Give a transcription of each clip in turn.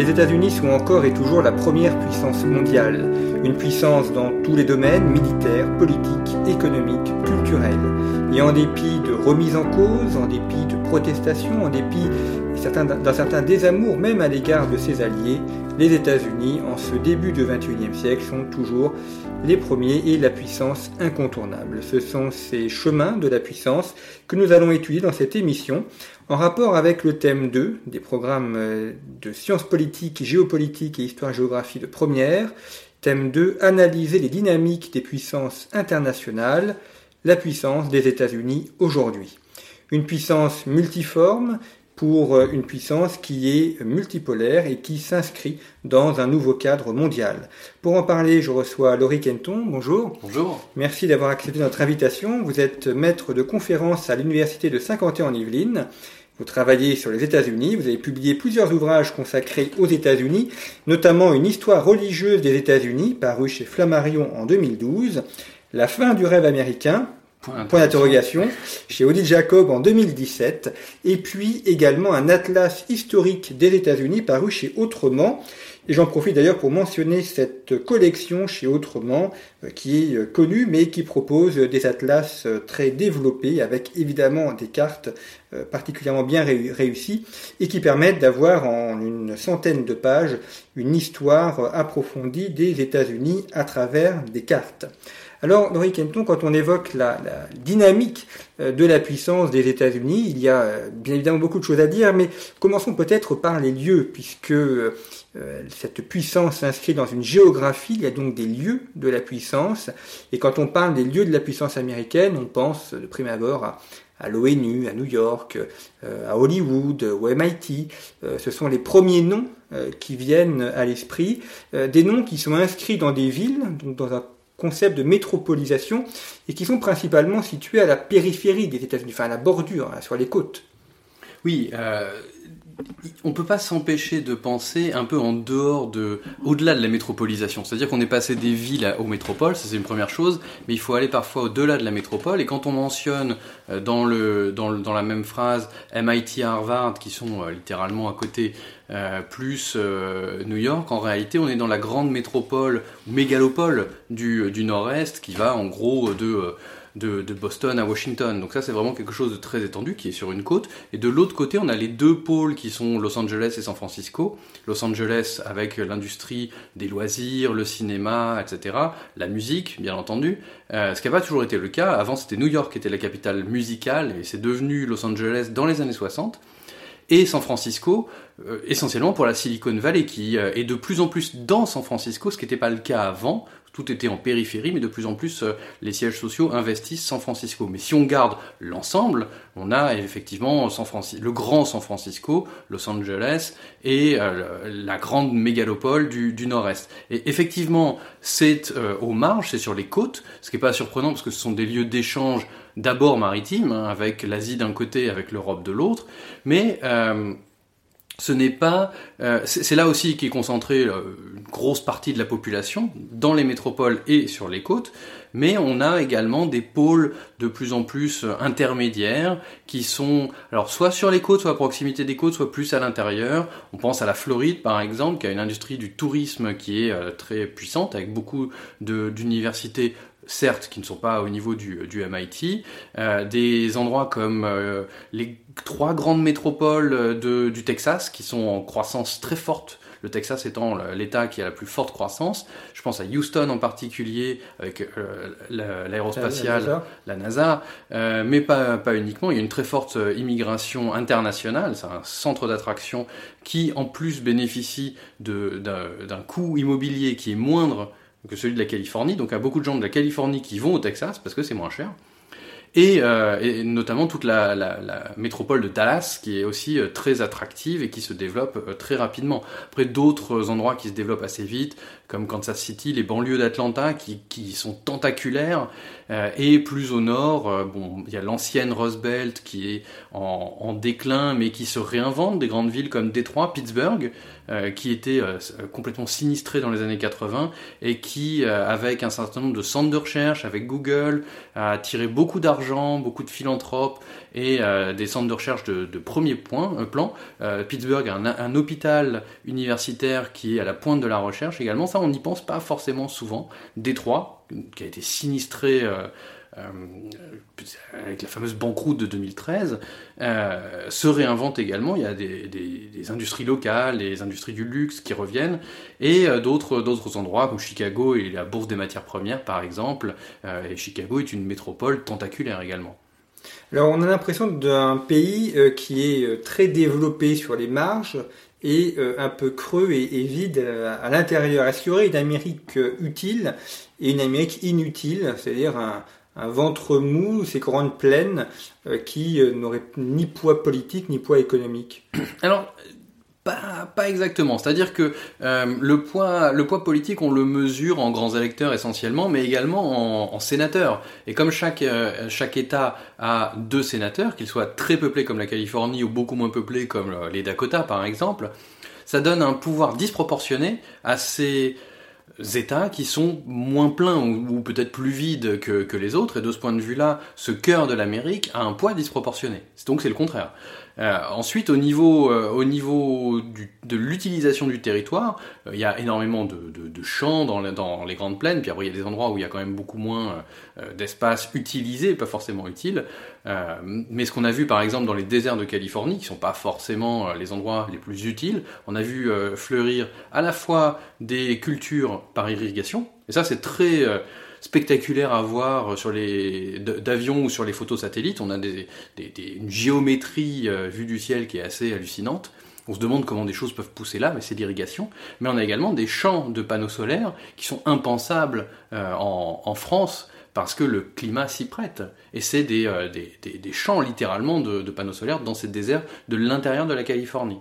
Les États-Unis sont encore et toujours la première puissance mondiale, une puissance dans tous les domaines militaires, politiques, économiques, culturels. Et en dépit de remises en cause, en dépit de protestations, en dépit d'un certain désamour même à l'égard de ses alliés, les États-Unis, en ce début du XXIe siècle, sont toujours les premiers et la puissance incontournable. Ce sont ces chemins de la puissance que nous allons étudier dans cette émission en rapport avec le thème 2 des programmes euh, de sciences politiques, géopolitique et histoire-géographie de première. Thème 2, analyser les dynamiques des puissances internationales, la puissance des États-Unis aujourd'hui. Une puissance multiforme, pour euh, une puissance qui est multipolaire et qui s'inscrit dans un nouveau cadre mondial. Pour en parler, je reçois Laurie Kenton. Bonjour. Bonjour. Merci d'avoir accepté notre invitation. Vous êtes maître de conférence à l'Université de Saint-Quentin en Yvelines. Vous travaillez sur les États-Unis, vous avez publié plusieurs ouvrages consacrés aux États-Unis, notamment une histoire religieuse des États-Unis, paru chez Flammarion en 2012, La fin du rêve américain, Point d'interrogation chez Odile Jacob en 2017, et puis également un atlas historique des États-Unis paru chez Autrement. Et j'en profite d'ailleurs pour mentionner cette collection chez Autrement, euh, qui est euh, connue, mais qui propose des atlas euh, très développés, avec évidemment des cartes particulièrement bien réussies, et qui permettent d'avoir en une centaine de pages une histoire approfondie des États-Unis à travers des cartes. Alors, Laurie Kenton, quand on évoque la, dynamique euh, de la puissance des États-Unis, il y a euh, bien évidemment beaucoup de choses à dire, mais commençons peut-être par les lieux, puisque euh, cette puissance s'inscrit dans une géographie, il y a donc des lieux de la puissance, et quand on parle des lieux de la puissance américaine, on pense de prime abord à, à l'ONU, à New York, à Hollywood, au MIT. ce sont les premiers noms qui viennent à l'esprit, des noms qui sont inscrits dans des villes, donc dans un concept de métropolisation et qui sont principalement situés à la périphérie des États-Unis, enfin à la bordure, hein, sur les côtes. Oui, euh, on peut pas s'empêcher de penser un peu en dehors de, au-delà de la métropolisation. C'est-à-dire qu'on est passé des villes aux métropoles, ça c'est une première chose, mais il faut aller parfois au-delà de la métropole. Et quand on mentionne euh, dans, la même phrase MIT, Harvard, qui sont euh, littéralement à côté, euh, plus New York, en réalité, on est dans la grande métropole, mégalopole du Nord-Est, qui va en gros de de, Boston à Washington. Donc ça, c'est vraiment quelque chose de très étendu qui est sur une côte. Et de l'autre côté, on a les deux pôles qui sont Los Angeles et San Francisco. Los Angeles avec l'industrie des loisirs, le cinéma, etc. La musique, bien entendu. Euh, ce qui n'a pas toujours été le cas. Avant, c'était New York qui était la capitale musicale et c'est devenu Los Angeles dans les années 60 et San Francisco, euh, essentiellement pour la Silicon Valley, qui euh, est de plus en plus dans San Francisco, ce qui n'était pas le cas avant, tout était en périphérie, mais de plus en plus, euh, les sièges sociaux investissent San Francisco. Mais si on garde l'ensemble, on a effectivement San le grand San Francisco, Los Angeles et euh, la grande mégalopole du, Nord-Est. Et effectivement, c'est euh, aux marges, c'est sur les côtes, ce qui n'est pas surprenant parce que ce sont des lieux d'échange d'abord maritimes, hein, avec l'Asie d'un côté, avec l'Europe de l'autre, mais ce n'est pas, euh, c'est là aussi qu'est concentrée euh, une grosse partie de la population dans les métropoles et sur les côtes, mais on a également des pôles de plus en plus euh, intermédiaires qui sont alors soit sur les côtes, soit à proximité des côtes, soit plus à l'intérieur. On pense à la Floride par exemple, qui a une industrie du tourisme qui est très puissante avec beaucoup d'universités certes qui ne sont pas au niveau du, du MIT, des endroits comme les trois grandes métropoles de, du Texas qui sont en croissance très forte le Texas étant l'État qui a la plus forte croissance. Je pense à Houston en particulier, avec euh, l'aérospatiale, la NASA, euh, mais pas, pas uniquement. Il y a une très forte euh, immigration internationale. C'est un centre d'attraction qui, en plus, bénéficie d'un coût immobilier qui est moindre que celui de la Californie. Donc, il y a beaucoup de gens de la Californie qui vont au Texas parce que c'est moins cher. Euh, et, notamment toute la, métropole de Dallas qui est aussi euh, très attractive et qui se développe euh, très rapidement. Après d'autres endroits qui se développent assez vite, comme Kansas City, les banlieues d'Atlanta qui, sont tentaculaires, et plus au nord, bon, il y a l'ancienne Rust Belt qui est en, en, déclin mais qui se réinvente, des grandes villes comme Détroit, Pittsburgh, euh, qui était euh, complètement sinistré dans les années 80 et qui, euh, avec un certain nombre de centres de recherche, avec Google, a attiré beaucoup d'argent, beaucoup de philanthropes et des centres de recherche de, premier point, plan. Pittsburgh a un, hôpital universitaire qui est à la pointe de la recherche également. Ça, on n'y pense pas forcément souvent. Détroit, qui a été sinistré euh, avec la fameuse banqueroute de 2013, euh, se réinvente également. Il y a des, industries locales, des industries du luxe qui reviennent, et euh, d'autres, d'autres endroits comme Chicago et la bourse des matières premières, par exemple. et Chicago est une métropole tentaculaire également. Alors on a l'impression d'un pays qui est très développé sur les marges et un peu creux et vide à l'intérieur. Est-ce qu'il y aurait une Amérique utile et une Amérique inutile, c'est-à-dire un, un ventre mou, ces grandes plaines euh, qui euh, n'auraient ni poids politique ni poids économique Alors, pas, pas exactement. C'est-à-dire que euh, le, poids, le poids politique, on le mesure en grands électeurs essentiellement, mais également en, en sénateurs. Et comme chaque, chaque État a deux sénateurs, qu'ils soient très peuplés comme la Californie ou beaucoup moins peuplés comme les Dakota par exemple, ça donne un pouvoir disproportionné à ces États qui sont moins pleins ou, peut-être plus vides que, que, les autres, et de ce point de vue-là, ce cœur de l'Amérique a un poids disproportionné. Donc c'est le contraire. Euh, ensuite, au niveau, euh, au niveau de l'utilisation du territoire, euh, il y a énormément de champs dans, dans, les grandes plaines, puis après il y a des endroits où il y a quand même beaucoup moins d'espace utilisé, pas forcément utile. mais ce qu'on a vu par exemple dans les déserts de Californie, qui sont pas forcément les endroits les plus utiles, on a vu fleurir à la fois des cultures par irrigation, et ça c'est très spectaculaire à voir sur les d'avions ou sur les photos satellites. On a des, une géométrie euh, vue du ciel qui est assez hallucinante. On se demande comment des choses peuvent pousser là, mais c'est l'irrigation. Mais on a également des champs de panneaux solaires qui sont impensables euh, en, France parce que le climat s'y prête. Et c'est des, euh, des, champs littéralement de, de panneaux solaires dans ces déserts de l'intérieur de la Californie.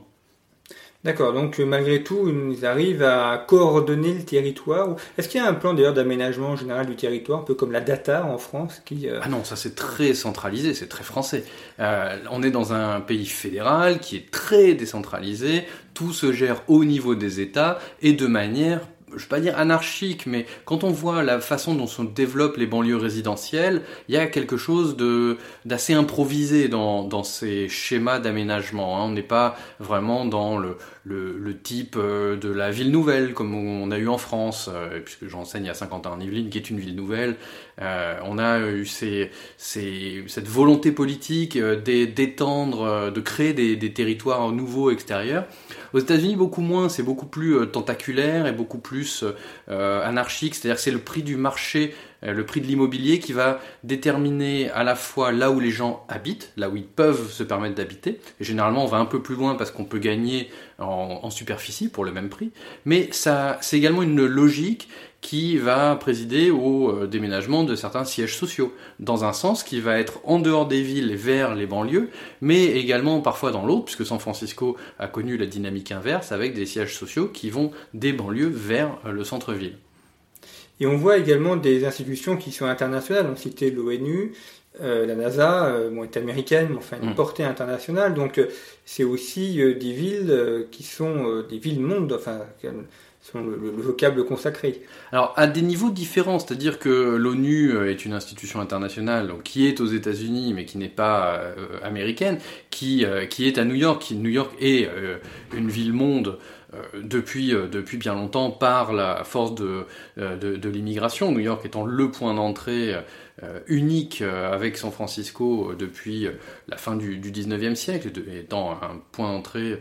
D'accord, donc euh, malgré tout, ils arrivent à coordonner le territoire. Est-ce qu'il y a un plan d'ailleurs d'aménagement général du territoire, un peu comme la data en France euh, Ah non, ça c'est très centralisé, c'est très français. Euh, on est dans un pays fédéral qui est très décentralisé, tout se gère au niveau des États et de manière je vais pas dire anarchique, mais quand on voit la façon dont se développent les banlieues résidentielles, il y a quelque chose de d'assez improvisé dans, ces schémas d'aménagement. Hein. On n'est pas vraiment dans le, le, type euh, de la ville nouvelle comme on a eu en France, euh, puisque j'enseigne à Saint-Quentin en Yvelines, qui est une ville nouvelle. Euh, on a eu cette volonté politique d'étendre, de créer des, territoires nouveaux extérieurs. Aux États-Unis, beaucoup moins, c'est beaucoup plus tentaculaire et beaucoup plus anarchique, c'est-à-dire que c'est le prix du marché, le prix de l'immobilier qui va déterminer à la fois là où les gens habitent, là où ils peuvent se permettre d'habiter. Généralement, on va un peu plus loin parce qu'on peut gagner en, en superficie pour le même prix, mais ça, c'est également une logique qui va présider au euh, déménagement de certains sièges sociaux, dans un sens qui va être en dehors des villes vers les banlieues, mais également parfois dans l'autre, puisque San Francisco a connu la dynamique inverse avec des sièges sociaux qui vont des banlieues vers euh, le centre-ville. Et on voit également des institutions qui sont internationales, on citait l'ONU, euh, la NASA, bon, est américaine, mais enfin une mm. portée internationale, donc c'est aussi des villes qui sont des villes mondes, enfin selon le, vocable consacré. Alors, à des niveaux différents, c'est-à-dire que l'ONU euh, est une institution internationale qui est aux États-Unis, mais qui n'est pas euh, américaine, qui, euh, qui est à New York. Qui, New York est une ville-monde depuis, depuis bien longtemps par la force de, de, de l'immigration. New York étant le point d'entrée unique avec San Francisco depuis la fin du, du 19e siècle, étant un point d'entrée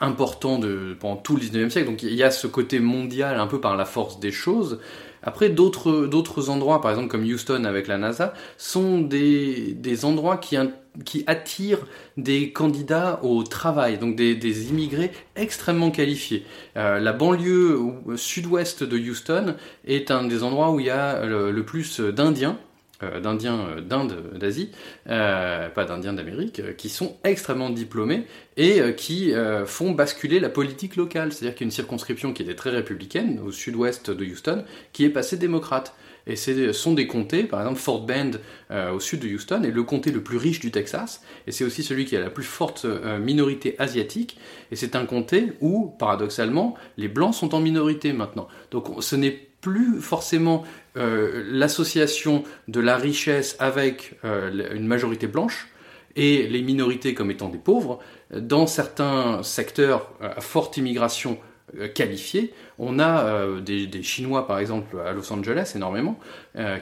important pendant tout le 19e siècle. Donc il y a ce côté mondial un peu par la force des choses. Après, d'autres, d'autres endroits, par exemple comme Houston avec la NASA, sont des, des endroits qui, qui attirent des candidats au travail, donc des, immigrés extrêmement qualifiés. Euh, la banlieue sud-ouest de Houston est un des endroits où il y a le plus d'Indiens, euh, d'Indiens euh, d'Inde, d'Asie, pas d'Indiens d'Amérique, qui sont extrêmement diplômés et qui font basculer la politique locale. C'est-à-dire qu'il y a une circonscription qui était très républicaine, au sud-ouest de Houston, qui est passée démocrate. Et ce sont des comtés, par exemple Fort Bend au sud de Houston est le comté le plus riche du Texas, et c'est aussi celui qui a la plus forte minorité asiatique, et c'est un comté où, paradoxalement, les blancs sont en minorité maintenant. Donc ce n'est plus forcément euh, l'association de la richesse avec euh, une majorité blanche et les minorités comme étant des pauvres. Dans certains secteurs à forte immigration euh, qualifiée, on a des, des, Chinois par exemple à Los Angeles énormément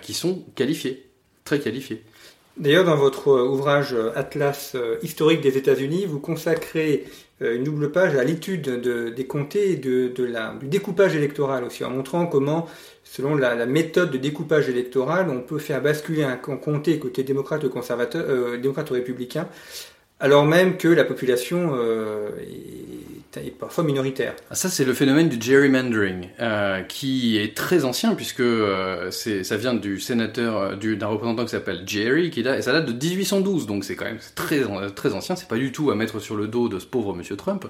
qui sont qualifiés, très qualifiés. D'ailleurs, dans votre ouvrage Atlas historique des États-Unis, vous consacrez euh, une double page à l'étude des comtés et de, la, du découpage électoral aussi, en montrant comment, selon la, méthode de découpage électoral, on peut faire basculer un, comté côté démocrate ou conservateur, euh, démocrate ou républicain, alors même que la population euh, est, parfois minoritaire. Ah, ça, c'est le phénomène du gerrymandering, euh, qui est très ancien, puisque euh, ça vient du sénateur, d'un représentant qui s'appelle Jerry, qui et ça date de 1812, donc c'est quand même très, très ancien, c'est pas du tout à mettre sur le dos de ce pauvre monsieur Trump.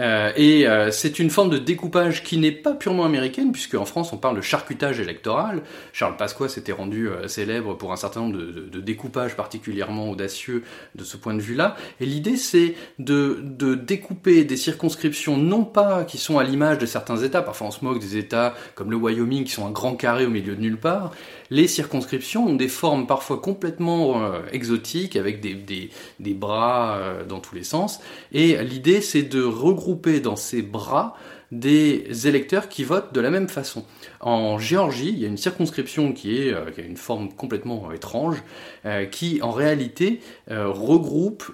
Euh, et euh, c'est une forme de découpage qui n'est pas purement américaine, puisque en France on parle de charcutage électoral. Charles Pasqua s'était rendu euh, célèbre pour un certain nombre de, de, découpages particulièrement audacieux de ce point de vue-là. Et l'idée c'est de, de, découper des circonscriptions non pas qui sont à l'image de certains États, parfois on se moque des États comme le Wyoming qui sont un grand carré au milieu de nulle part, les circonscriptions ont des formes parfois complètement euh, exotiques, avec des, bras euh, dans tous les sens. Et l'idée, c'est de regrouper dans ces bras des électeurs qui votent de la même façon. En Géorgie, il y a une circonscription qui, euh, qui a une forme complètement étrange, qui en réalité regroupe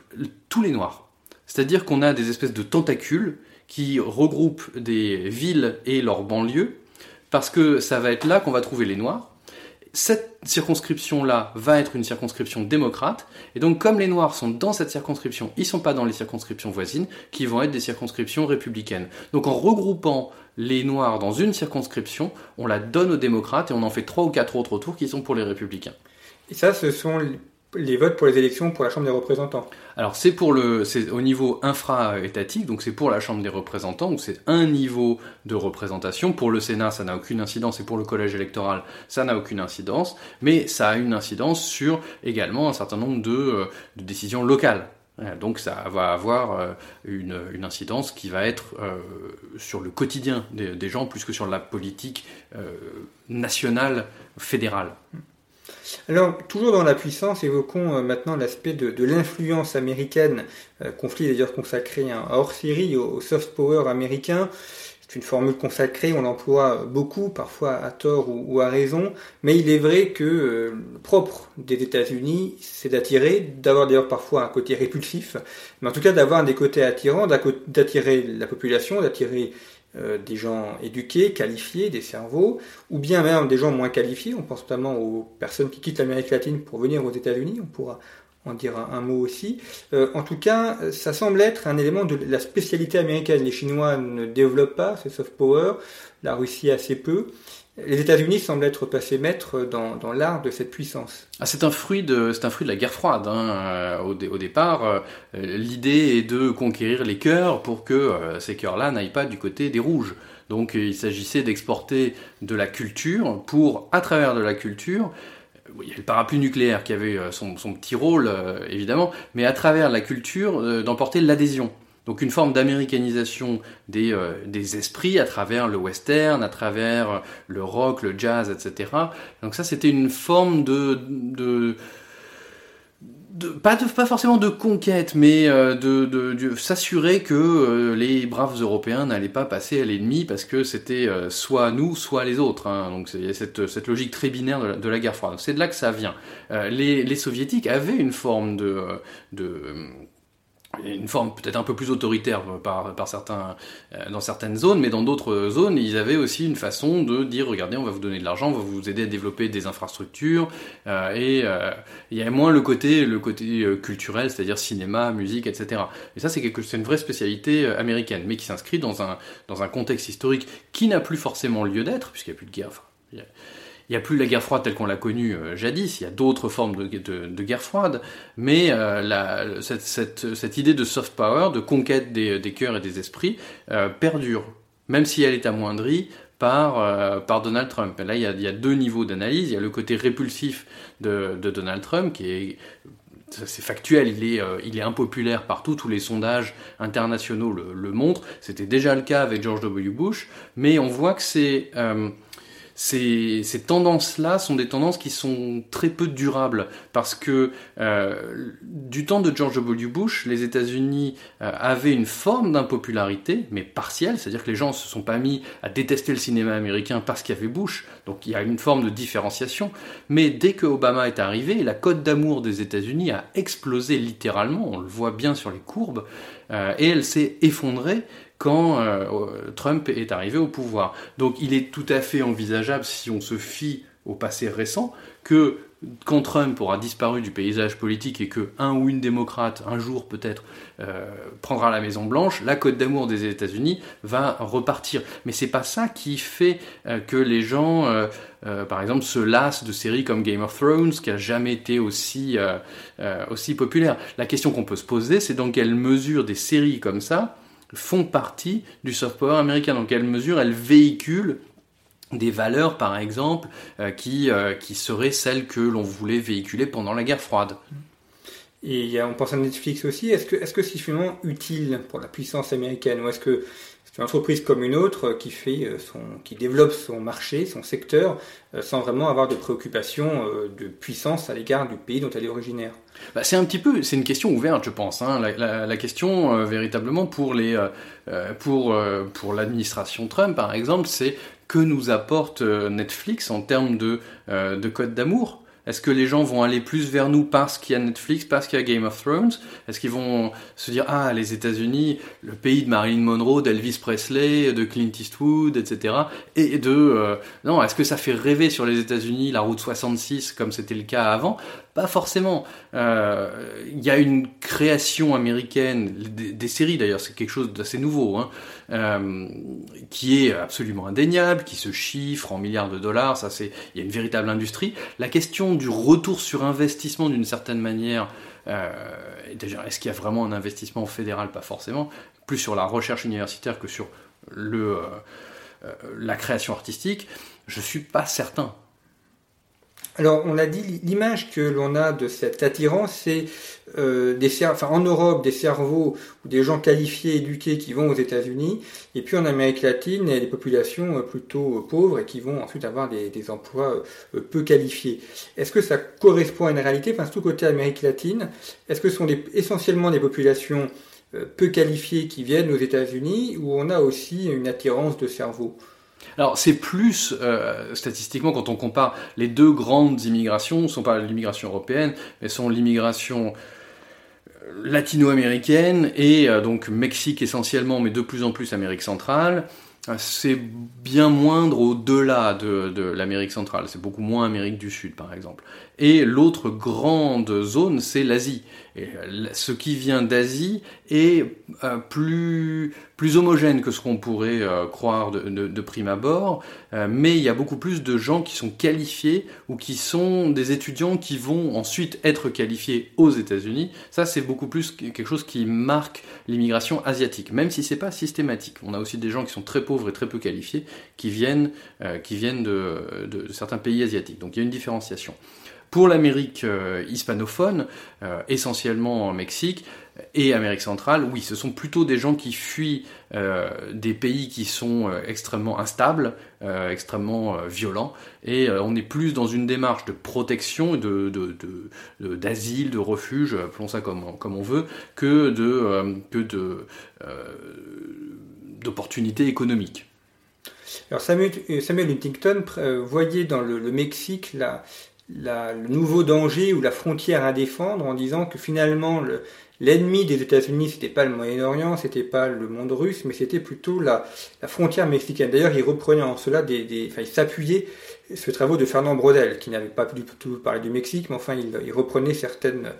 tous les Noirs. C'est-à-dire qu'on a des espèces de tentacules qui regroupent des villes et leurs banlieues, parce que ça va être là qu'on va trouver les Noirs, cette circonscription-là va être une circonscription démocrate, et donc comme les Noirs sont dans cette circonscription, ils sont pas dans les circonscriptions voisines, qui vont être des circonscriptions républicaines. Donc en regroupant les Noirs dans une circonscription, on la donne aux démocrates et on en fait trois ou quatre autres autour qui sont pour les républicains. Et ça, ce sont les votes pour les élections pour la Chambre des représentants Alors c'est pour le, c'est au niveau infra-étatique, donc c'est pour la Chambre des représentants, où c'est un niveau de représentation. Pour le Sénat, ça n'a aucune incidence, et pour le collège électoral, ça n'a aucune incidence, mais ça a une incidence sur également un certain nombre de, euh, décisions locales. Euh, donc ça va avoir euh, une, incidence qui va être sur le quotidien des, gens plus que sur la politique nationale fédérale. Alors, toujours dans la puissance, évoquons euh, maintenant l'aspect de, l'influence américaine, euh, conflit d'ailleurs consacré hein, hors série au, soft power américain. C'est une formule consacrée, on l'emploie beaucoup, parfois à tort ou, à raison, mais il est vrai que euh, le propre des États-Unis, c'est d'attirer, d'avoir d'ailleurs parfois un côté répulsif, mais en tout cas d'avoir des côtés attirants, d'attirer la population, d'attirer euh, des gens éduqués, qualifiés, des cerveaux, ou bien même des gens moins qualifiés. On pense notamment aux personnes qui quittent l'Amérique latine pour venir aux États-Unis. On pourra en dire un, mot aussi. Euh, en tout cas, ça semble être un élément de la spécialité américaine. Les Chinois ne développent pas ce soft power, la Russie assez peu. Les États-Unis semblent être passés maîtres dans, l'art de cette puissance. Ah, c'est un fruit de la guerre froide. Hein. Euh, au, au, départ, euh, l'idée est de conquérir les cœurs pour que euh, ces cœurs-là n'aillent pas du côté des rouges. Donc, il s'agissait d'exporter de la culture pour, à travers de la culture, il y a le parapluie nucléaire qui avait son, son petit rôle évidemment, mais à travers la culture d'emporter l'adhésion. Donc une forme d'américanisation des, euh, des esprits à travers le western, à travers le rock, le jazz, etc. Donc ça c'était une forme de, pas, forcément de conquête, mais euh, de, s'assurer que euh, les braves Européens n'allaient pas passer à l'ennemi parce que c'était euh, soit nous, soit les autres. Hein. Donc c'est cette, cette logique très binaire de la, guerre froide. C'est de là que ça vient. les, soviétiques avaient une forme de une forme peut-être un peu plus autoritaire par, par certains, euh, dans certaines zones, mais dans d'autres zones, ils avaient aussi une façon de dire, regardez, on va vous donner de l'argent, on va vous aider à développer des infrastructures, euh, et euh, il y a moins le côté, le côté culturel, c'est-à-dire cinéma, musique, etc. Et ça, c'est quelque, c'est une vraie spécialité américaine, mais qui s'inscrit dans un, dans un contexte historique qui n'a plus forcément lieu d'être, puisqu'il n'y a plus de guerre. Il n'y a plus la guerre froide telle qu'on l'a connue euh, jadis, il y a d'autres formes de, guerre froide, mais euh, cette, idée de soft power, de conquête des, cœurs et des esprits, euh, perdure, même si elle est amoindrie par, Donald Trump. là, il y, a, deux niveaux d'analyse. Il y a le côté répulsif de, Donald Trump, qui est factuel, il est, impopulaire partout, tous les sondages internationaux le montrent. C'était déjà le cas avec George W. Bush, mais on voit que c'est ces, ces tendances-là sont des tendances qui sont très peu durables parce que euh, du temps de George W. Bush, les États-Unis euh, avaient une forme d'impopularité, mais partielle, c'est-à-dire que les gens ne se sont pas mis à détester le cinéma américain parce qu'il y avait Bush, donc il y a une forme de différenciation. Mais dès que Obama est arrivé, la cote d'amour des États-Unis a explosé littéralement, on le voit bien sur les courbes, euh, et elle s'est effondrée quand euh, Trump est arrivé au pouvoir. Donc il est tout à fait envisageable, si on se fie au passé récent, que quand Trump aura disparu du paysage politique et que un ou une démocrate, un jour peut-être, euh, prendra la Maison Blanche, la cote d'amour des États-Unis va repartir. Mais c'est pas ça qui fait euh, que les gens, par exemple, se lassent de séries comme Game of Thrones, qui a jamais été aussi aussi populaire. La question qu'on peut se poser, c'est dans quelle mesure des séries comme ça font partie du soft power américain. Dans quelle mesure elles véhiculent des valeurs, par exemple, euh, qui, euh, qui seraient celles que l'on voulait véhiculer pendant la guerre froide. Et on pense à Netflix aussi. Est-ce que est-ce que c'est finalement utile pour la puissance américaine? Ou est-ce que c'est une entreprise comme une autre qui fait euh, son, qui développe son marché, son secteur, sans vraiment avoir de préoccupation de puissance à l'égard du pays dont elle est originaire bah, c'est un petit peu, c'est une question ouverte, je pense. Hein. La, question euh, véritablement pour les, euh, euh, pour pour l'administration Trump, par exemple, c'est que nous apporte Netflix en termes de de code d'amour. Est-ce que les gens vont aller plus vers nous parce qu'il y a Netflix, parce qu'il y a Game of Thrones? Est-ce qu'ils vont se dire ah les États-Unis, le pays de Marilyn Monroe, d'Elvis Presley, de Clint Eastwood, etc. Et de non, est-ce que ça fait rêver sur les États-Unis la route 66 comme c'était le cas avant? Pas forcément. Euh, il y a une création américaine, des, séries d'ailleurs, c'est quelque chose d'assez nouveau, hein, euh, qui est absolument indéniable, qui se chiffre en milliards de dollars. Ça, c'est, il y a une véritable industrie. La question du retour sur investissement, d'une certaine manière, euh, déjà, est-ce qu'il y a vraiment un investissement fédéral? Pas forcément. Plus sur la recherche universitaire que sur le la création artistique. Je suis pas certain. Alors, on a dit, l'image que l'on a de cette attirance, c'est euh, des enfin, en Europe, des cerveaux ou des gens qualifiés, éduqués qui vont aux États-Unis, et puis en Amérique latine, des populations euh, plutôt euh, pauvres et qui vont ensuite avoir des, emplois euh, peu qualifiés. Est-ce que ça correspond à une réalité? Enfin, tout côté Amérique latine, est-ce que ce sont essentiellement des populations peu qualifiées qui viennent aux États-Unis, ou on a aussi une attirance de cerveaux? Alors c'est plus euh, statistiquement quand on compare les deux grandes immigrations, ne sont pas l'immigration européenne, mais sont l'immigration euh, latino-américaine et euh, donc Mexique essentiellement, mais de plus en plus Amérique centrale. C'est bien moindre au-delà de, l'Amérique centrale, c'est beaucoup moins Amérique du Sud par exemple. Et l'autre grande zone, c'est l'Asie. Et ce qui vient d'Asie est euh, plus, homogène que ce qu'on pourrait euh, croire de, prime abord, euh, mais il y a beaucoup plus de gens qui sont qualifiés ou qui sont des étudiants qui vont ensuite être qualifiés aux États-Unis. Ça, c'est beaucoup plus quelque chose qui marque l'immigration asiatique, même si c'est pas systématique. On a aussi des gens qui sont très pauvres et très peu qualifiés qui viennent, qui viennent de, certains pays asiatiques. Donc il y a une différenciation. Pour l'Amérique euh, hispanophone, euh, essentiellement en Mexique, et Amérique centrale, oui, ce sont plutôt des gens qui fuient euh, des pays qui sont euh, extrêmement instables, euh, extrêmement violents, et on est plus dans une démarche de protection, de, d'asile, de, refuge, appelons ça comme, comme on veut, que de, que de d'opportunités économiques. Alors Samuel, Huntington voyait dans le, Mexique le nouveau danger ou la frontière à défendre en disant que finalement le, L'ennemi des États-Unis, c'était pas le Moyen-Orient, c'était pas le monde russe, mais c'était plutôt la, frontière mexicaine. D'ailleurs, il reprenait en cela il s'appuyait sur les travaux de Fernand Brodel, qui n'avait pas du tout parlé du Mexique, mais enfin, il, reprenait certaines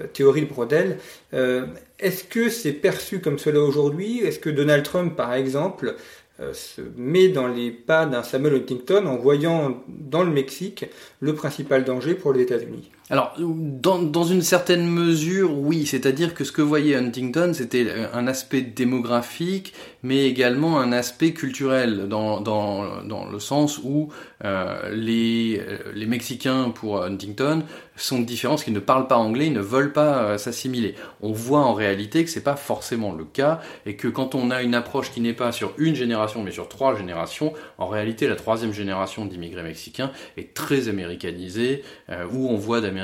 euh, théories de Brodel. Euh, est-ce que c'est perçu comme cela aujourd'hui? Est-ce que Donald Trump, par exemple, euh, se met dans les pas d'un Samuel Huntington en voyant dans le Mexique le principal danger pour les États-Unis? Alors, dans, une certaine mesure, oui, c'est-à-dire que ce que voyait Huntington, c'était un aspect démographique, mais également un aspect culturel, dans, dans, dans le sens où euh, les, les Mexicains, pour Huntington, sont différents, parce qu'ils ne parlent pas anglais, ils ne veulent pas euh, s'assimiler. On voit en réalité que c'est pas forcément le cas, et que quand on a une approche qui n'est pas sur une génération, mais sur trois générations, en réalité, la troisième génération d'immigrés mexicains est très américanisée, euh, où on voit d'Américains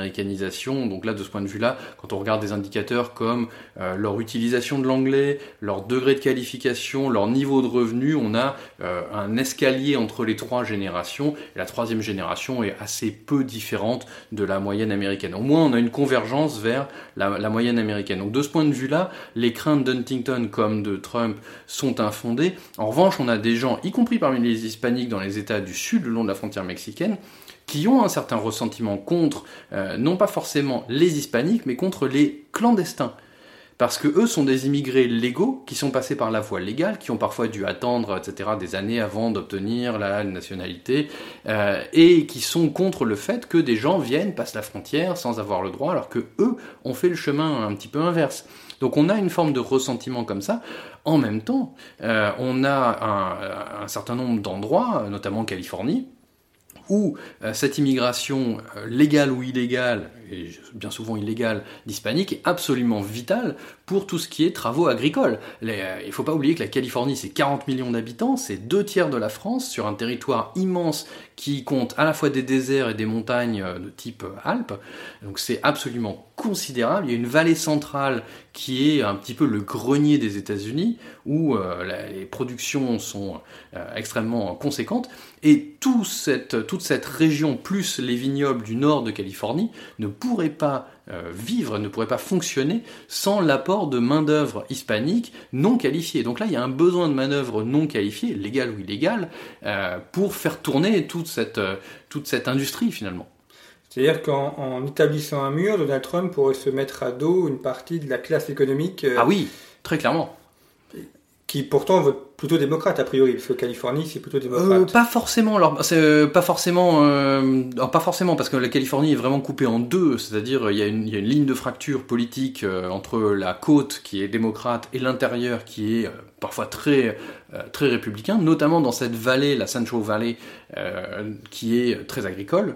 donc là, de ce point de vue-là, quand on regarde des indicateurs comme euh, leur utilisation de l'anglais, leur degré de qualification, leur niveau de revenu, on a euh, un escalier entre les trois générations. La troisième génération est assez peu différente de la moyenne américaine. Au moins, on a une convergence vers la, la moyenne américaine. Donc de ce point de vue-là, les craintes d'Huntington comme de Trump sont infondées. En revanche, on a des gens, y compris parmi les hispaniques dans les États du Sud, le long de la frontière mexicaine, qui ont un certain ressentiment contre, euh, non pas forcément les hispaniques, mais contre les clandestins. Parce que eux sont des immigrés légaux qui sont passés par la voie légale, qui ont parfois dû attendre, etc., des années avant d'obtenir la nationalité, euh, et qui sont contre le fait que des gens viennent, passent la frontière sans avoir le droit, alors que eux ont fait le chemin un petit peu inverse. Donc on a une forme de ressentiment comme ça. En même temps, euh, on a un, un certain nombre d'endroits, notamment en Californie, où euh, cette immigration euh, légale ou illégale, et bien souvent illégale, d'hispanique est absolument vitale pour tout ce qui est travaux agricoles. Euh, il ne faut pas oublier que la Californie, c'est 40 millions d'habitants, c'est deux tiers de la France, sur un territoire immense qui compte à la fois des déserts et des montagnes de type Alpes. Donc c'est absolument considérable. Il y a une vallée centrale qui est un petit peu le grenier des États-Unis, où les productions sont extrêmement conséquentes. Et toute cette région, plus les vignobles du nord de Californie, ne pourraient pas euh, vivre, ne pourraient pas fonctionner sans l'apport de main-d'œuvre hispanique non qualifiée. Donc là, il y a un besoin de main-d'œuvre non qualifiée, légale ou illégale, euh, pour faire tourner euh, toute cette industrie finalement. C'est-à-dire qu'en établissant un mur, Donald Trump pourrait se mettre à dos une partie de la classe économique. ah oui, très clairement qui pourtant vote plutôt démocrate a priori, parce que Californie c'est plutôt démocrate. Euh, pas forcément, alors euh, pas forcément, euh, pas forcément parce que la Californie est vraiment coupée en deux, c'est-à-dire il y, a une, il y a une ligne de fracture politique entre la côte qui est démocrate et l'intérieur qui est parfois très très républicain, notamment dans cette vallée, la Central Valley, qui est très agricole,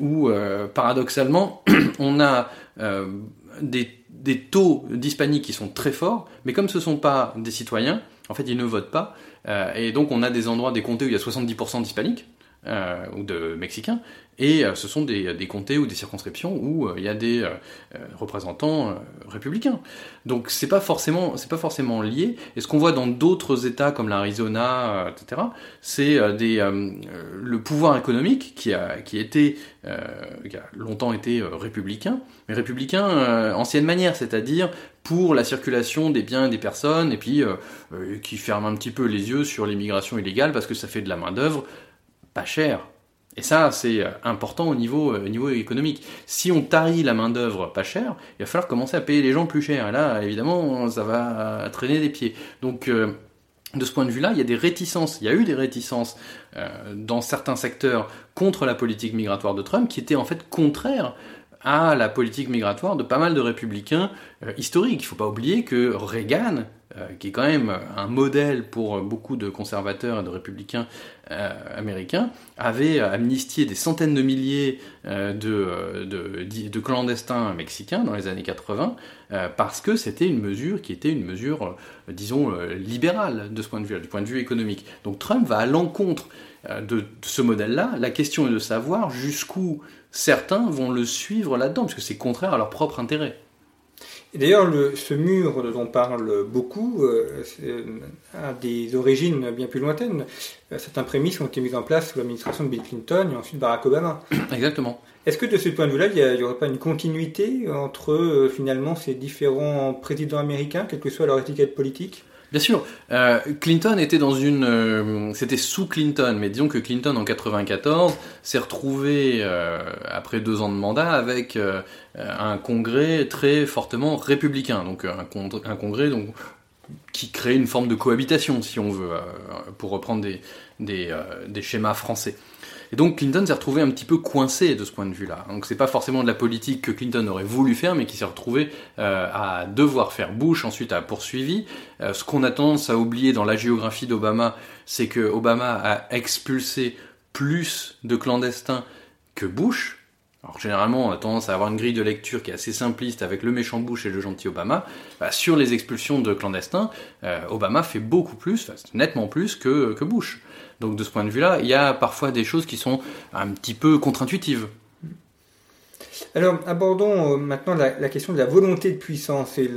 où paradoxalement on a des des taux d'hispaniques qui sont très forts, mais comme ce ne sont pas des citoyens, en fait, ils ne votent pas. Euh, et donc, on a des endroits, des comtés où il y a 70% d'hispaniques, euh, ou de Mexicains, et euh, ce sont des, comtés ou des circonscriptions où euh, il y a des représentants républicains. Donc c'est pas forcément c'est pas forcément lié. Et ce qu'on voit dans d'autres États comme l'Arizona, etc., c'est des le pouvoir économique qui a qui était qui a longtemps été républicain, mais républicain ancienne manière, c'est-à-dire pour la circulation des biens et des personnes, et puis qui ferme un petit peu les yeux sur l'immigration illégale parce que ça fait de la main d'œuvre pas cher. Et ça, c'est euh, important au niveau, euh, économique. Si on tarit la main-d'œuvre pas chère, il va falloir commencer à payer les gens plus cher. Et là, évidemment, ça va traîner des pieds. Donc, euh, de ce point de vue-là, il y a des réticences, il y a eu des réticences dans certains secteurs contre la politique migratoire de Trump qui étaient en fait contraires à la politique migratoire de pas mal de républicains historiques. Il ne faut pas oublier que Reagan qui est quand même un modèle pour beaucoup de conservateurs et de républicains américains, avait amnistié des centaines de milliers de, de, clandestins mexicains dans les années 80, parce que c'était une mesure qui était une mesure, disons, libérale de ce point de vue, du point de vue économique. Donc Trump va à l'encontre de, ce modèle-là. La question est de savoir jusqu'où certains vont le suivre là-dedans, parce que c'est contraire à leur propre intérêt. D'ailleurs, ce mur dont on parle beaucoup euh, a des origines bien plus lointaines. Euh, certains prémices ont été mises en place sous l'administration de Bill Clinton et ensuite Barack Obama. Exactement. Est-ce que de ce point de vue-là, il n'y aurait pas une continuité entre euh, finalement ces différents présidents américains, quelle que soit leur étiquette politique? Bien sûr, euh, Clinton était dans une, euh, c'était sous Clinton, mais disons que Clinton en 94 s'est retrouvé euh, après deux ans de mandat avec un Congrès très fortement républicain, donc un, Congrès donc qui crée une forme de cohabitation, si on veut, pour reprendre des, des schémas français. Et donc Clinton s'est retrouvé un petit peu coincé de ce point de vue-là. Donc c'est pas forcément de la politique que Clinton aurait voulu faire, mais qui s'est retrouvé euh, à devoir faire. Bush ensuite a poursuivi. Euh, ce qu'on a tendance à oublier dans la géographie d'Obama, c'est que Obama a expulsé plus de clandestins que Bush. Alors généralement, on a tendance à avoir une grille de lecture qui est assez simpliste avec le méchant Bush et le gentil Obama. Bah, sur les expulsions de clandestins, euh, Obama fait beaucoup plus, nettement plus que, que Bush. Donc de ce point de vue-là, il y a parfois des choses qui sont un petit peu contre-intuitives. Alors abordons euh, maintenant la, question de la volonté de puissance et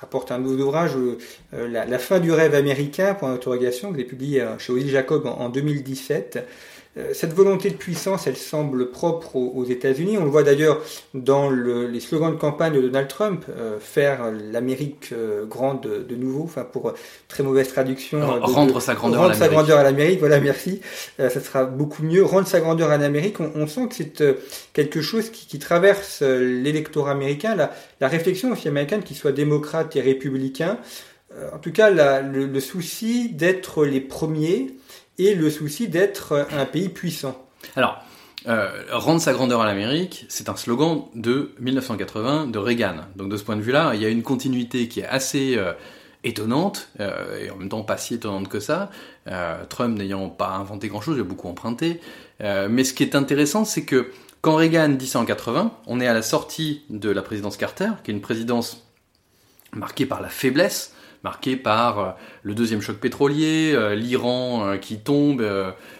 rapporte un nouveau ouvrage, euh, la, fin du rêve américain, pour interrogation, que j'ai publié euh, chez Odile Jacob en 2017. Euh, cette volonté de puissance, elle semble propre aux, États-Unis. On le voit d'ailleurs dans les slogans de campagne de Donald Trump, euh, faire l'Amérique euh, grande de, nouveau, enfin pour très mauvaise traduction. rendre sa grandeur rendre à l'Amérique. sa grandeur à l'Amérique, voilà, merci. ça sera beaucoup mieux. Rendre sa grandeur à l'Amérique, on, sent que c'est quelque chose qui, traverse l'électorat américain, la, réflexion aussi américaine, qu'il soit démocrate et républicain. en tout cas, le souci d'être les premiers et le souci d'être un pays puissant. Alors, euh, rendre sa grandeur à l'Amérique, c'est un slogan de 1980 de Reagan. Donc de ce point de vue-là, il y a une continuité qui est assez euh, étonnante, euh, et en même temps pas si étonnante que ça. Trump n'ayant pas inventé grand-chose, il a beaucoup emprunté. mais ce qui est intéressant, c'est que quand Reagan dit ça en 80, on est à la sortie de la présidence Carter, qui est une présidence marquée par la faiblesse, marqué par euh, le deuxième choc pétrolier, euh, l'Iran euh, qui tombe,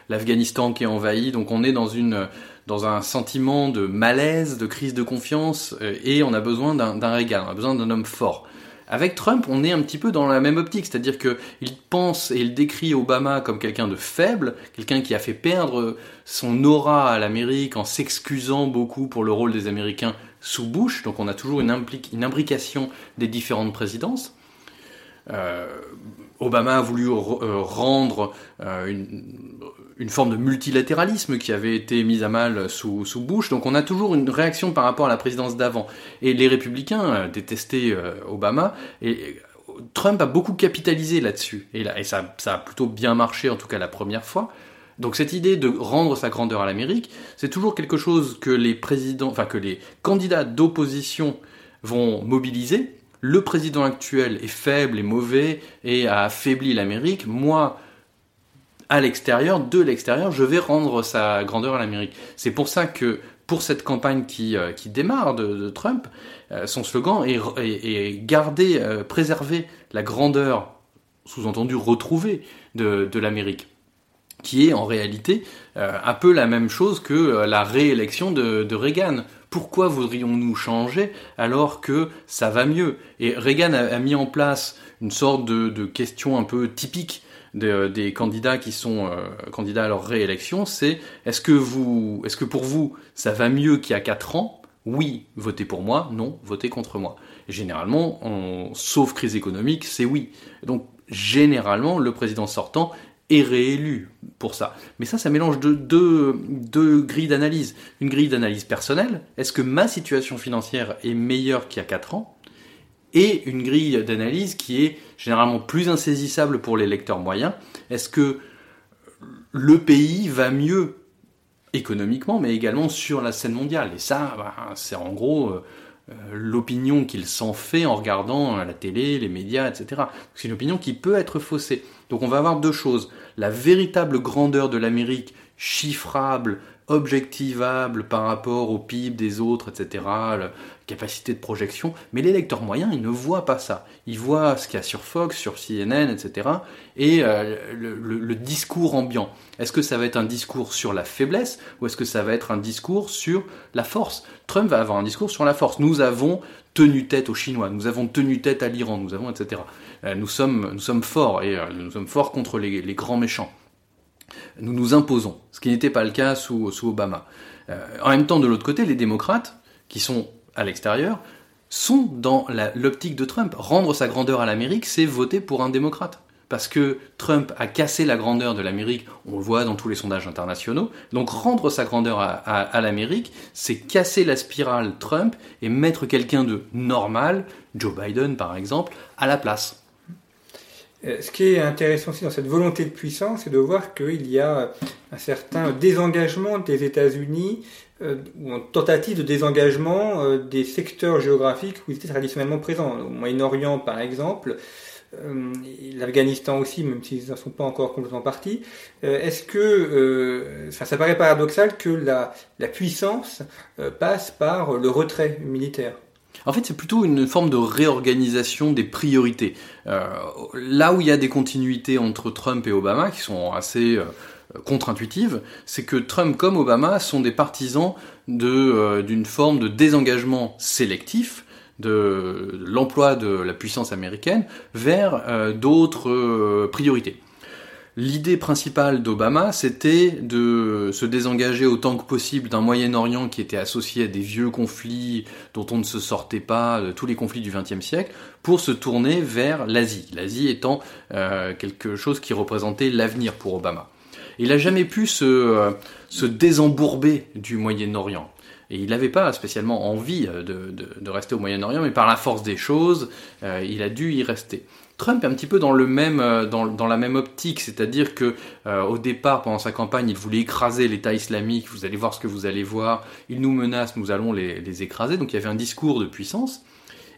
l'Afghanistan qui est envahi. Donc on est dans une dans un sentiment de malaise, de crise de confiance, et on a besoin d'un régal, on a besoin d'un homme fort. Avec Trump, on est un petit peu dans la même optique, c'est-à-dire qu'il pense et il décrit Obama comme quelqu'un de faible, quelqu'un qui a fait perdre son aura à l'Amérique en s'excusant beaucoup pour le rôle des Américains sous Bush, donc on a toujours une imbrication des différentes présidences. Euh, Obama a voulu euh, rendre euh, une, forme de multilatéralisme qui avait été mise à mal sous, Bush. Donc on a toujours une réaction par rapport à la présidence d'avant. Et les républicains détestaient Obama. Et Trump a beaucoup capitalisé là-dessus. Et, ça, ça, a plutôt bien marché, en tout cas la première fois. Donc cette idée de rendre sa grandeur à l'Amérique, c'est toujours quelque chose que les présidents, enfin que les candidats d'opposition vont mobiliser le président actuel est faible et mauvais et a affaibli l'Amérique, moi, à l'extérieur, de l'extérieur, je vais rendre sa grandeur à l'Amérique. C'est pour ça que pour cette campagne qui, euh, démarre de, Trump, euh, son slogan est, garder, euh, préserver la grandeur, sous-entendu retrouver, de, l'Amérique qui est en réalité un peu la même chose que la réélection de Reagan, pourquoi voudrions-nous changer alors que ça va mieux? Et Reagan a, mis en place une sorte de, question un peu typique des candidats qui sont euh, candidats à leur réélection, c'est est-ce que est-ce que pour vous ça va mieux qu'il y a 4 ans? Oui, votez pour moi. Non, votez contre moi. Généralement, sauf crise économique, c'est oui. Donc généralement, le président sortant est réélu pour ça. Mais ça, ça mélange deux, deux, grilles d'analyse. Une grille d'analyse personnelle, est-ce que ma situation financière est meilleure qu'il y a 4 ans? Et une grille d'analyse qui est généralement plus insaisissable pour les lecteurs moyens. Est-ce que le pays va mieux économiquement, mais également sur la scène mondiale? Et ça, bah, c'est en gros... Euh, l'opinion qu'il s'en fait en regardant la télé, les médias, etc. C'est une opinion qui peut être faussée. Donc on va avoir deux choses. La véritable grandeur de l'Amérique, chiffrable, objectivable par rapport au PIB des autres, etc., la capacité de projection, mais les lecteurs moyens, ils ne voient pas ça. Ils voient ce qu'il y a sur Fox, sur CNN, etc., et euh, le, discours ambiant. Est-ce que ça va être un discours sur la faiblesse, ou est-ce que ça va être un discours sur la force? Trump va avoir un discours sur la force. Nous avons tenu tête aux Chinois, nous avons tenu tête à l'Iran, nous avons, etc. Euh, nous sommes, nous sommes forts, et euh, nous sommes forts contre les grands méchants nous nous imposons, ce qui n'était pas le cas sous, Obama. Euh, en même temps, de l'autre côté, les démocrates, qui sont à l'extérieur, sont dans l'optique de Trump. Rendre sa grandeur à l'Amérique, c'est voter pour un démocrate. Parce que Trump a cassé la grandeur de l'Amérique, on le voit dans tous les sondages internationaux. Donc rendre sa grandeur à l'Amérique, c'est casser la spirale Trump et mettre quelqu'un de normal, Joe Biden par exemple, à la place. Euh, ce qui est intéressant aussi dans cette volonté de puissance, c'est de voir qu'il y a un certain désengagement des États-Unis euh, ou une tentative de désengagement euh, des secteurs géographiques où ils étaient traditionnellement présents. Au Moyen-Orient, par exemple, l'Afghanistan aussi, même s'ils n'en sont pas encore complètement partis. Est-ce que, enfin, ça paraît paradoxal que la, puissance passe par le retrait militaire? En fait, c'est plutôt une forme de réorganisation des priorités. Euh, là où il y a des continuités entre Trump et Obama, qui sont assez euh, contre-intuitives, c'est que Trump comme Obama sont des partisans euh, d'une forme de désengagement sélectif de l'emploi de la puissance américaine vers d'autres priorités. L'idée principale d'Obama, c'était de se désengager autant que possible d'un Moyen-Orient qui était associé à des vieux conflits dont on ne se sortait pas, de tous les conflits du XXe siècle, pour se tourner vers l'Asie. L'Asie étant euh, quelque chose qui représentait l'avenir pour Obama. Il n'a jamais pu euh, se désembourber du Moyen-Orient. Et il n'avait pas spécialement envie de, de, rester au Moyen-Orient, mais par la force des choses, euh, il a dû y rester. Trump est un petit peu dans le même euh, dans, la même optique, c'est-à-dire que euh, au départ pendant sa campagne, il voulait écraser l'État islamique. Vous allez voir ce que vous allez voir. Il nous menace, nous allons les, écraser. Donc il y avait un discours de puissance.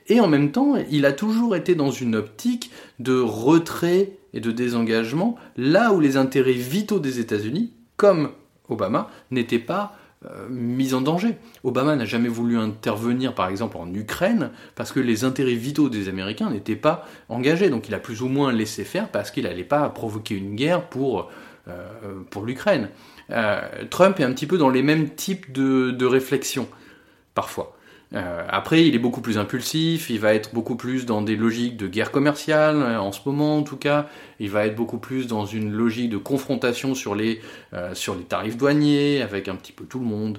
Et en même temps, il a toujours été dans une optique de retrait et de désengagement, là où les intérêts vitaux des États-Unis, comme Obama, n'étaient pas euh, mise en danger. Obama n'a jamais voulu intervenir, par exemple, en Ukraine, parce que les intérêts vitaux des Américains n'étaient pas engagés. Donc il a plus ou moins laissé faire parce qu'il n'allait pas provoquer une guerre pour, euh, l'Ukraine. Euh, Trump est un petit peu dans les mêmes types de réflexions, parfois. Euh, après, il est beaucoup plus impulsif, il va être beaucoup plus dans des logiques de guerre commerciale, euh, en ce moment en tout cas, il va être beaucoup plus dans une logique de confrontation sur les, euh, sur les tarifs douaniers, avec un petit peu tout le monde,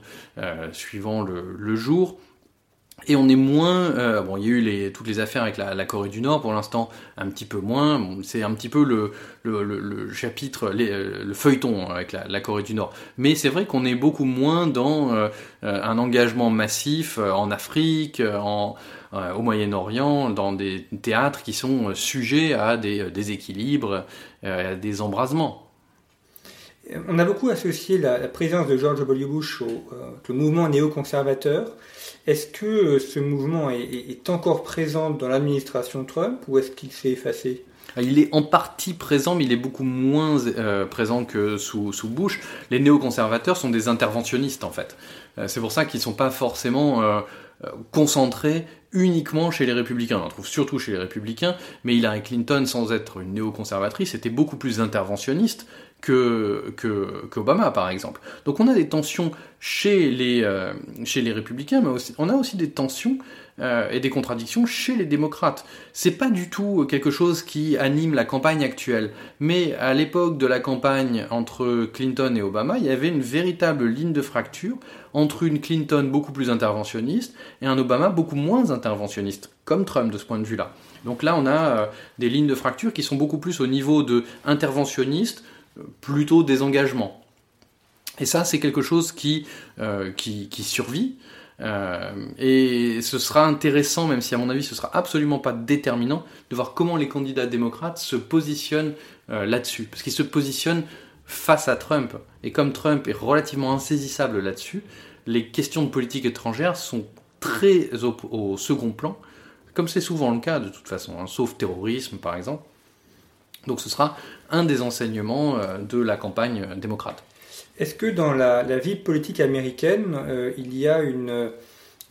suivant le, le jour. Et on est moins, euh, bon, il y a eu les, toutes les affaires avec la, Corée du Nord, pour l'instant un petit peu moins. c'est un petit peu le, le, chapitre, euh, le feuilleton avec la, Corée du Nord. Mais c'est vrai qu'on est beaucoup moins dans euh, un engagement massif en Afrique, en, au Moyen-Orient, dans des théâtres qui sont sujets à des déséquilibres, à des embrasements. On a beaucoup associé la, présence de George W. Bush au le mouvement néoconservateur. Est-ce que euh, ce mouvement est, encore présent dans l'administration Trump ou est-ce qu'il s'est effacé? Ah, il est en partie présent, mais il est beaucoup moins euh, présent que sous, Bush. Les néoconservateurs sont des interventionnistes, en fait. Euh, c'est pour ça qu'ils ne sont pas forcément concentrés uniquement chez les républicains. On en trouve surtout chez les républicains, mais Hillary Clinton, sans être une néoconservatrice, était beaucoup plus interventionniste que, que, par exemple. Donc on a des tensions chez les, euh, chez les républicains, mais on a aussi des tensions euh, et des contradictions chez les démocrates. C'est pas du tout quelque chose qui anime la campagne actuelle, mais à l'époque de la campagne entre Clinton et Obama, il y avait une véritable ligne de fracture entre une Clinton beaucoup plus interventionniste et un Obama beaucoup moins interventionniste, comme Trump de ce point de vue-là. Donc là, on a euh, des lignes de fracture qui sont beaucoup plus au niveau de interventionniste, plutôt des engagements. Et ça, c'est quelque chose qui, euh, qui, survit. Euh, et ce sera intéressant, même si à mon avis ce sera absolument pas déterminant, de voir comment les candidats démocrates se positionnent euh, là-dessus. Parce qu'ils se positionnent face à Trump. Et comme Trump est relativement insaisissable là-dessus, les questions de politique étrangère sont très au, second plan, comme c'est souvent le cas de toute façon, hein, sauf terrorisme par exemple. Donc ce sera un des enseignements euh, de la campagne démocrate. Est-ce que dans la, vie politique américaine, euh, il y a une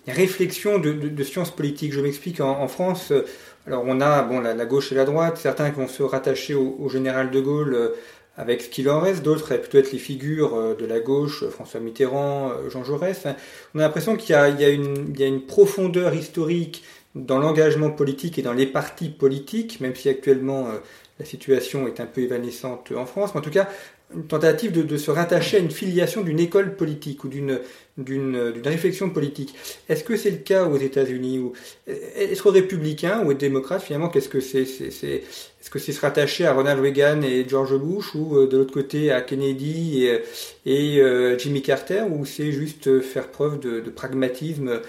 réflexion de, sciences politiques Je m'explique, en, France, euh, alors on a bon, la, gauche et la droite, certains qui vont se rattacher au, général de Gaulle avec ce qu'il en reste, d'autres peut être les figures de la gauche, François Mitterrand, Jean Jaurès. On a l'impression qu'il y, a une profondeur historique dans l'engagement politique et dans les partis politiques, même si actuellement la situation est un peu évanescente en France, mais en tout cas, une tentative de, se rattacher à une filiation d'une école politique ou d'une réflexion politique. Est-ce que c'est le cas aux États-Unis ou être républicain ou être démocrate finalement qu'est-ce que c'est est-ce que c'est se rattacher à Ronald Reagan et George Bush ou euh, de l'autre côté à Kennedy et, euh, Jimmy Carter ou c'est juste faire preuve de pragmatisme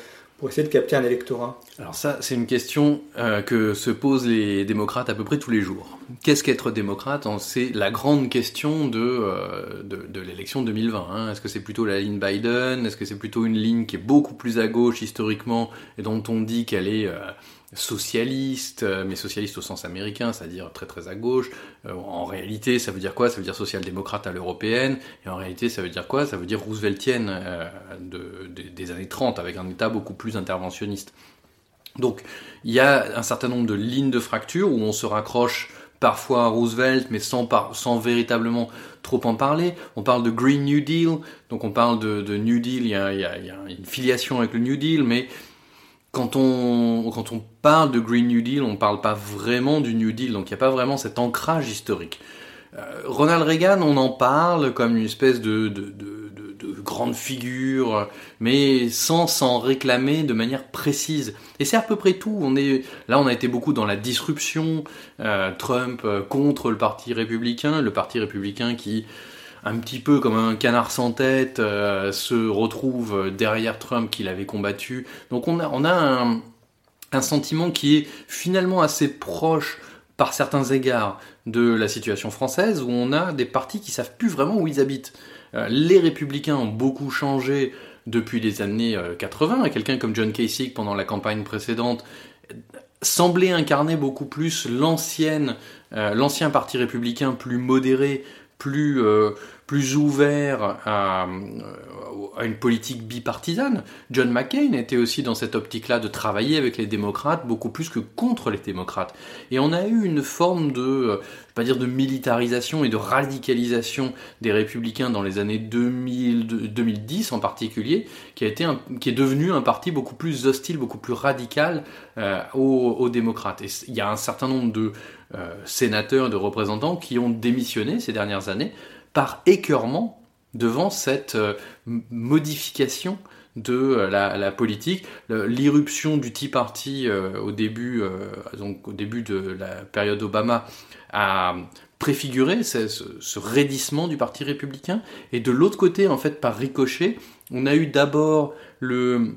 essayer de capter un électorat Alors ça, c'est une question euh, que se posent les démocrates à peu près tous les jours. Qu'est-ce qu'être démocrate C'est la grande question de, euh, de, l'élection 2020. Hein. Est-ce que c'est plutôt la ligne Biden? Est-ce que c'est plutôt une ligne qui est beaucoup plus à gauche historiquement et dont on dit qu'elle est... Euh, socialiste, euh, mais socialiste au sens américain, c'est-à-dire très très à gauche. Euh, en réalité, ça veut dire quoi? Ça veut dire social-démocrate à l'européenne. Et en réalité, ça veut dire quoi? Ça veut dire rooseveltienne euh, des années 30, avec un État beaucoup plus interventionniste. Donc, il y a un certain nombre de lignes de fracture où on se raccroche parfois à Roosevelt, mais sans, sans véritablement trop en parler. On parle de Green New Deal, donc on parle de, New Deal, il y, a, une filiation avec le New Deal, mais quand on, quand on parle de Green New Deal, on ne parle pas vraiment du New Deal, donc il n'y a pas vraiment cet ancrage historique. Euh, Ronald Reagan, on en parle comme une espèce de, de, de, de, grande figure, mais sans s'en réclamer de manière précise. Et c'est à peu près tout. Là, on a été beaucoup dans la disruption. Euh, Trump euh, contre le Parti républicain, le Parti républicain qui un petit peu comme un canard sans tête, se retrouve derrière Trump qu'il avait combattu. Donc on a un, un, sentiment qui est finalement assez proche par certains égards de la situation française où on a des partis qui savent plus vraiment où ils habitent. Euh, les républicains ont beaucoup changé depuis les années 80. Euh, quelqu'un comme John Kasich pendant la campagne précédente semblait incarner beaucoup plus l'ancienne, l'ancien parti républicain plus modéré, plus, plus ouvert à, à, une politique bipartisane. John McCain était aussi dans cette optique-là de travailler avec les démocrates beaucoup plus que contre les démocrates. Et on a eu une forme de, vais pas dire de militarisation et de radicalisation des républicains dans les années 2000, 2010 en particulier, qui a été qui est devenu un parti beaucoup plus hostile, beaucoup plus radical euh, aux, aux, démocrates. Et il y a un certain nombre de euh, sénateurs, de représentants qui ont démissionné ces dernières années par écœurement devant cette euh, modification de euh, la, politique, l'irruption du Tea Party au début, donc au début de la période Obama a préfiguré ce, ce, raidissement du Parti républicain, et de l'autre côté, en fait, par ricochet, on a eu d'abord le,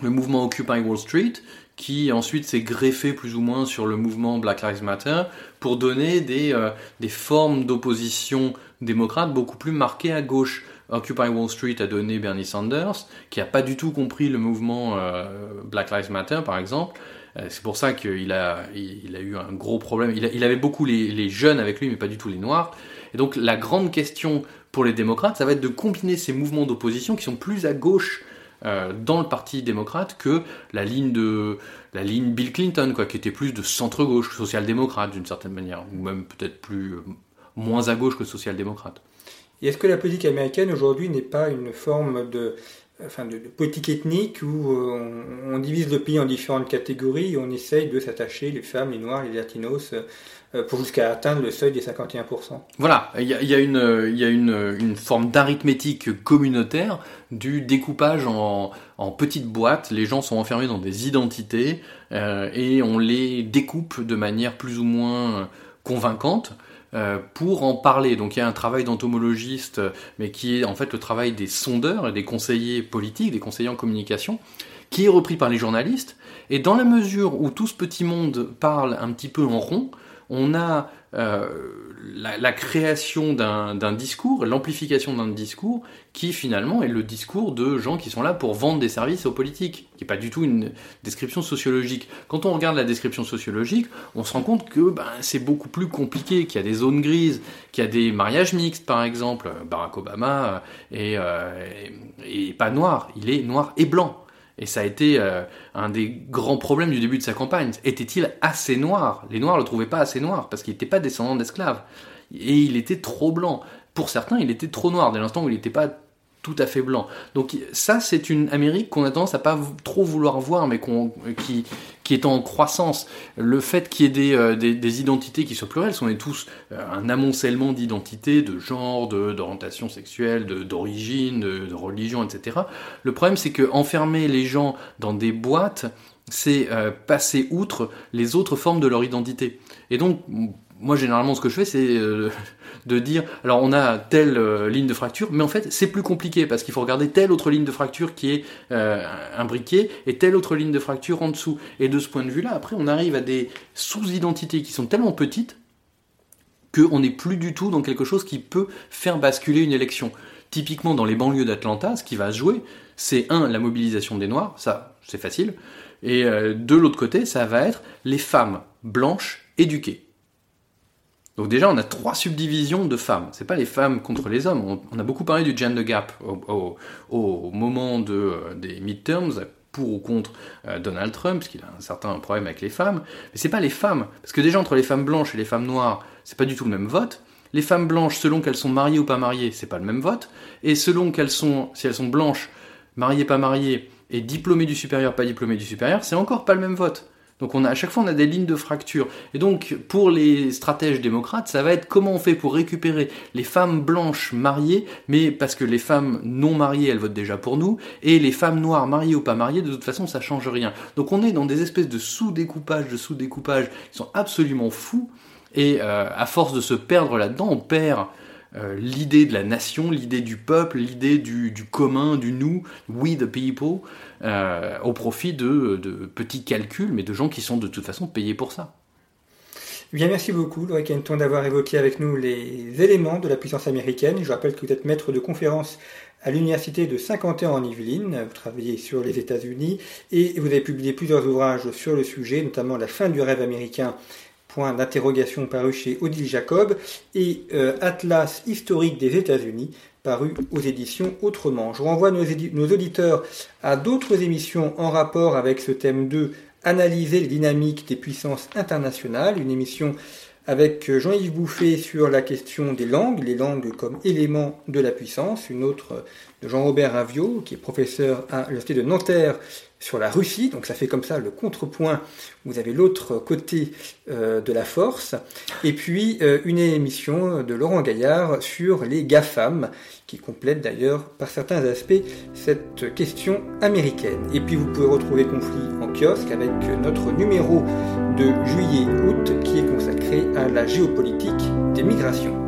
le mouvement Occupy Wall Street, qui ensuite s'est greffé plus ou moins sur le mouvement Black Lives Matter pour donner des, des formes d'opposition démocrate beaucoup plus marqué à gauche. Occupy Wall Street a donné Bernie Sanders, qui n'a pas du tout compris le mouvement euh, Black Lives Matter, par exemple. Euh, c'est pour ça qu'il a, il, a eu un gros problème. Il, avait beaucoup les, jeunes avec lui, mais pas du tout les noirs. Et donc la grande question pour les démocrates, ça va être de combiner ces mouvements d'opposition qui sont plus à gauche euh, dans le parti démocrate que la ligne de la ligne Bill Clinton, quoi, qui était plus de centre-gauche, social-démocrate d'une certaine manière, ou même peut-être plus moins à gauche que social-démocrate. Et est-ce que la politique américaine aujourd'hui n'est pas une forme de, enfin de, politique ethnique où euh, on, divise le pays en différentes catégories et on essaye de s'attacher les femmes, les noirs, les latinos euh, pour jusqu'à atteindre le seuil des 51%. Voilà, il y a, une, y a une, une forme d'arithmétique communautaire du découpage en, en, petites boîtes. Les gens sont enfermés dans des identités euh, et on les découpe de manière plus ou moins convaincante. Euh, pour en parler. Donc il y a un travail d'entomologiste, mais qui est en fait le travail des sondeurs et des conseillers politiques, des conseillers en communication, qui est repris par les journalistes. Et dans la mesure où tout ce petit monde parle un petit peu en rond, on a la, création d'un discours, l'amplification d'un discours qui finalement est le discours de gens qui sont là pour vendre des services aux politiques, qui n'est pas du tout une description sociologique. Quand on regarde la description sociologique, on se rend compte que ben, c'est beaucoup plus compliqué, qu'il y a des zones grises, qu'il y a des mariages mixtes par exemple. Barack Obama est, euh, pas noir, il est noir et blanc. Et ça a été euh, un des grands problèmes du début de sa campagne. Était-il assez noir? Les Noirs le trouvaient pas assez noir parce qu'il n'était pas descendant d'esclaves. Et il était trop blanc. Pour certains, il était trop noir dès l'instant où il n'était pas tout à fait blanc. Donc ça, c'est une Amérique qu'on a tendance à pas trop vouloir voir, mais qui, est en croissance. Le fait qu'il y ait des, euh, identités qui soient plurielles, on est tous euh, un amoncellement d'identités, de genre, d'orientation sexuelle, d'origine, de, de, religion, etc. Le problème, c'est que enfermer les gens dans des boîtes, c'est euh, passer outre les autres formes de leur identité. Et donc, moi généralement ce que je fais c'est euh, de dire alors on a telle euh, ligne de fracture mais en fait c'est plus compliqué parce qu'il faut regarder telle autre ligne de fracture qui est euh, imbriquée et telle autre ligne de fracture en dessous. Et de ce point de vue là après on arrive à des sous-identités qui sont tellement petites qu'on n'est plus du tout dans quelque chose qui peut faire basculer une élection. Typiquement dans les banlieues d'Atlanta ce qui va se jouer c'est un la mobilisation des noirs ça c'est facile et de l'autre côté ça va être les femmes blanches éduquées donc déjà, on a trois subdivisions de femmes. C'est pas les femmes contre les hommes. On, a beaucoup parlé du gender gap au, moment euh, des midterms, pour ou contre euh, Donald Trump, parce qu'il a un certain problème avec les femmes. Mais c'est pas les femmes, parce que déjà entre les femmes blanches et les femmes noires, c'est pas du tout le même vote. Les femmes blanches, selon qu'elles sont mariées ou pas mariées, c'est pas le même vote. Et selon qu'elles sont, si elles sont blanches, mariées, pas mariées, et diplômées du supérieur, pas diplômées du supérieur, c'est encore pas le même vote. Donc à chaque fois on a des lignes de fracture. Et donc pour les stratèges démocrates, ça va être comment on fait pour récupérer les femmes blanches mariées, mais parce que les femmes non mariées elles votent déjà pour nous, et les femmes noires mariées ou pas mariées, de toute façon ça change rien. Donc on est dans des espèces de sous-découpage, de sous-découpage qui sont absolument fous. Et euh, à force de se perdre là-dedans, on perd euh, l'idée de la nation, l'idée du peuple, l'idée du, commun, du nous, we the people, euh, au profit de, petits calculs, mais de gens qui sont de toute façon payés pour ça. Eh bien, merci beaucoup, Laura Kenton, d'avoir évoqué avec nous les éléments de la puissance américaine. Je rappelle que vous êtes maître de conférence à l'université de Saint-Quentin en Yvelines. Vous travaillez sur les États-Unis et vous avez publié plusieurs ouvrages sur le sujet, notamment La fin du rêve américain point d'interrogation paru chez Odile Jacob, et euh, Atlas historique des États-Unis, paru aux éditions Autrement. Je renvoie nos, auditeurs à d'autres émissions en rapport avec ce thème 2, Analyser les dynamiques des puissances internationales, une émission avec Jean-Yves Bouffet sur la question des langues, les langues comme élément de la puissance, une autre de Jean-Robert Ravio, qui est professeur à l'Université de Nanterre sur la Russie, donc ça fait comme ça le contrepoint, vous avez l'autre côté euh, de la force, et puis euh, une émission de Laurent Gaillard sur les GAFAM, qui complète d'ailleurs par certains aspects cette question américaine. Et puis vous pouvez retrouver Conflit en kiosque avec notre numéro de juillet-août qui est consacré à la géopolitique des migrations.